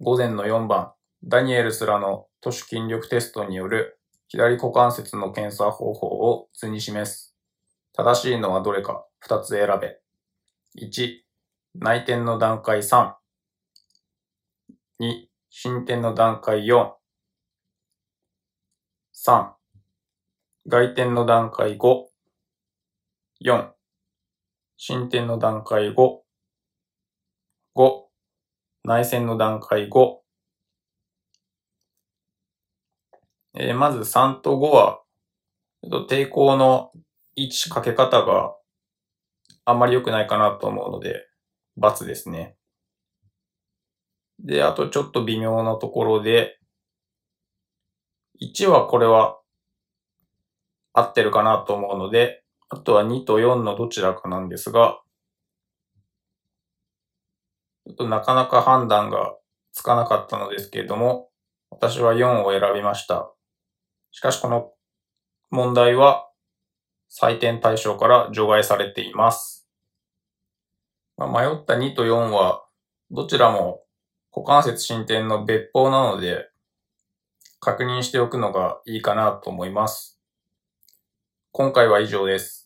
午前の4番、ダニエルスらの都市筋力テストによる左股関節の検査方法を図に示す。正しいのはどれか2つ選べ。1、内転の段階3。2、進展の段階4。3、外転の段階5。4、進展の段階5。5、内線の段階5。えーまず3と5は、えっと抵抗の位置かけ方があんまり良くないかなと思うので、×ですね。で、あとちょっと微妙なところで、1はこれは合ってるかなと思うので、あとは2と4のどちらかなんですが、となかなか判断がつかなかったのですけれども、私は4を選びました。しかしこの問題は採点対象から除外されています。まあ、迷った2と4は、どちらも股関節進展の別法なので、確認しておくのがいいかなと思います。今回は以上です。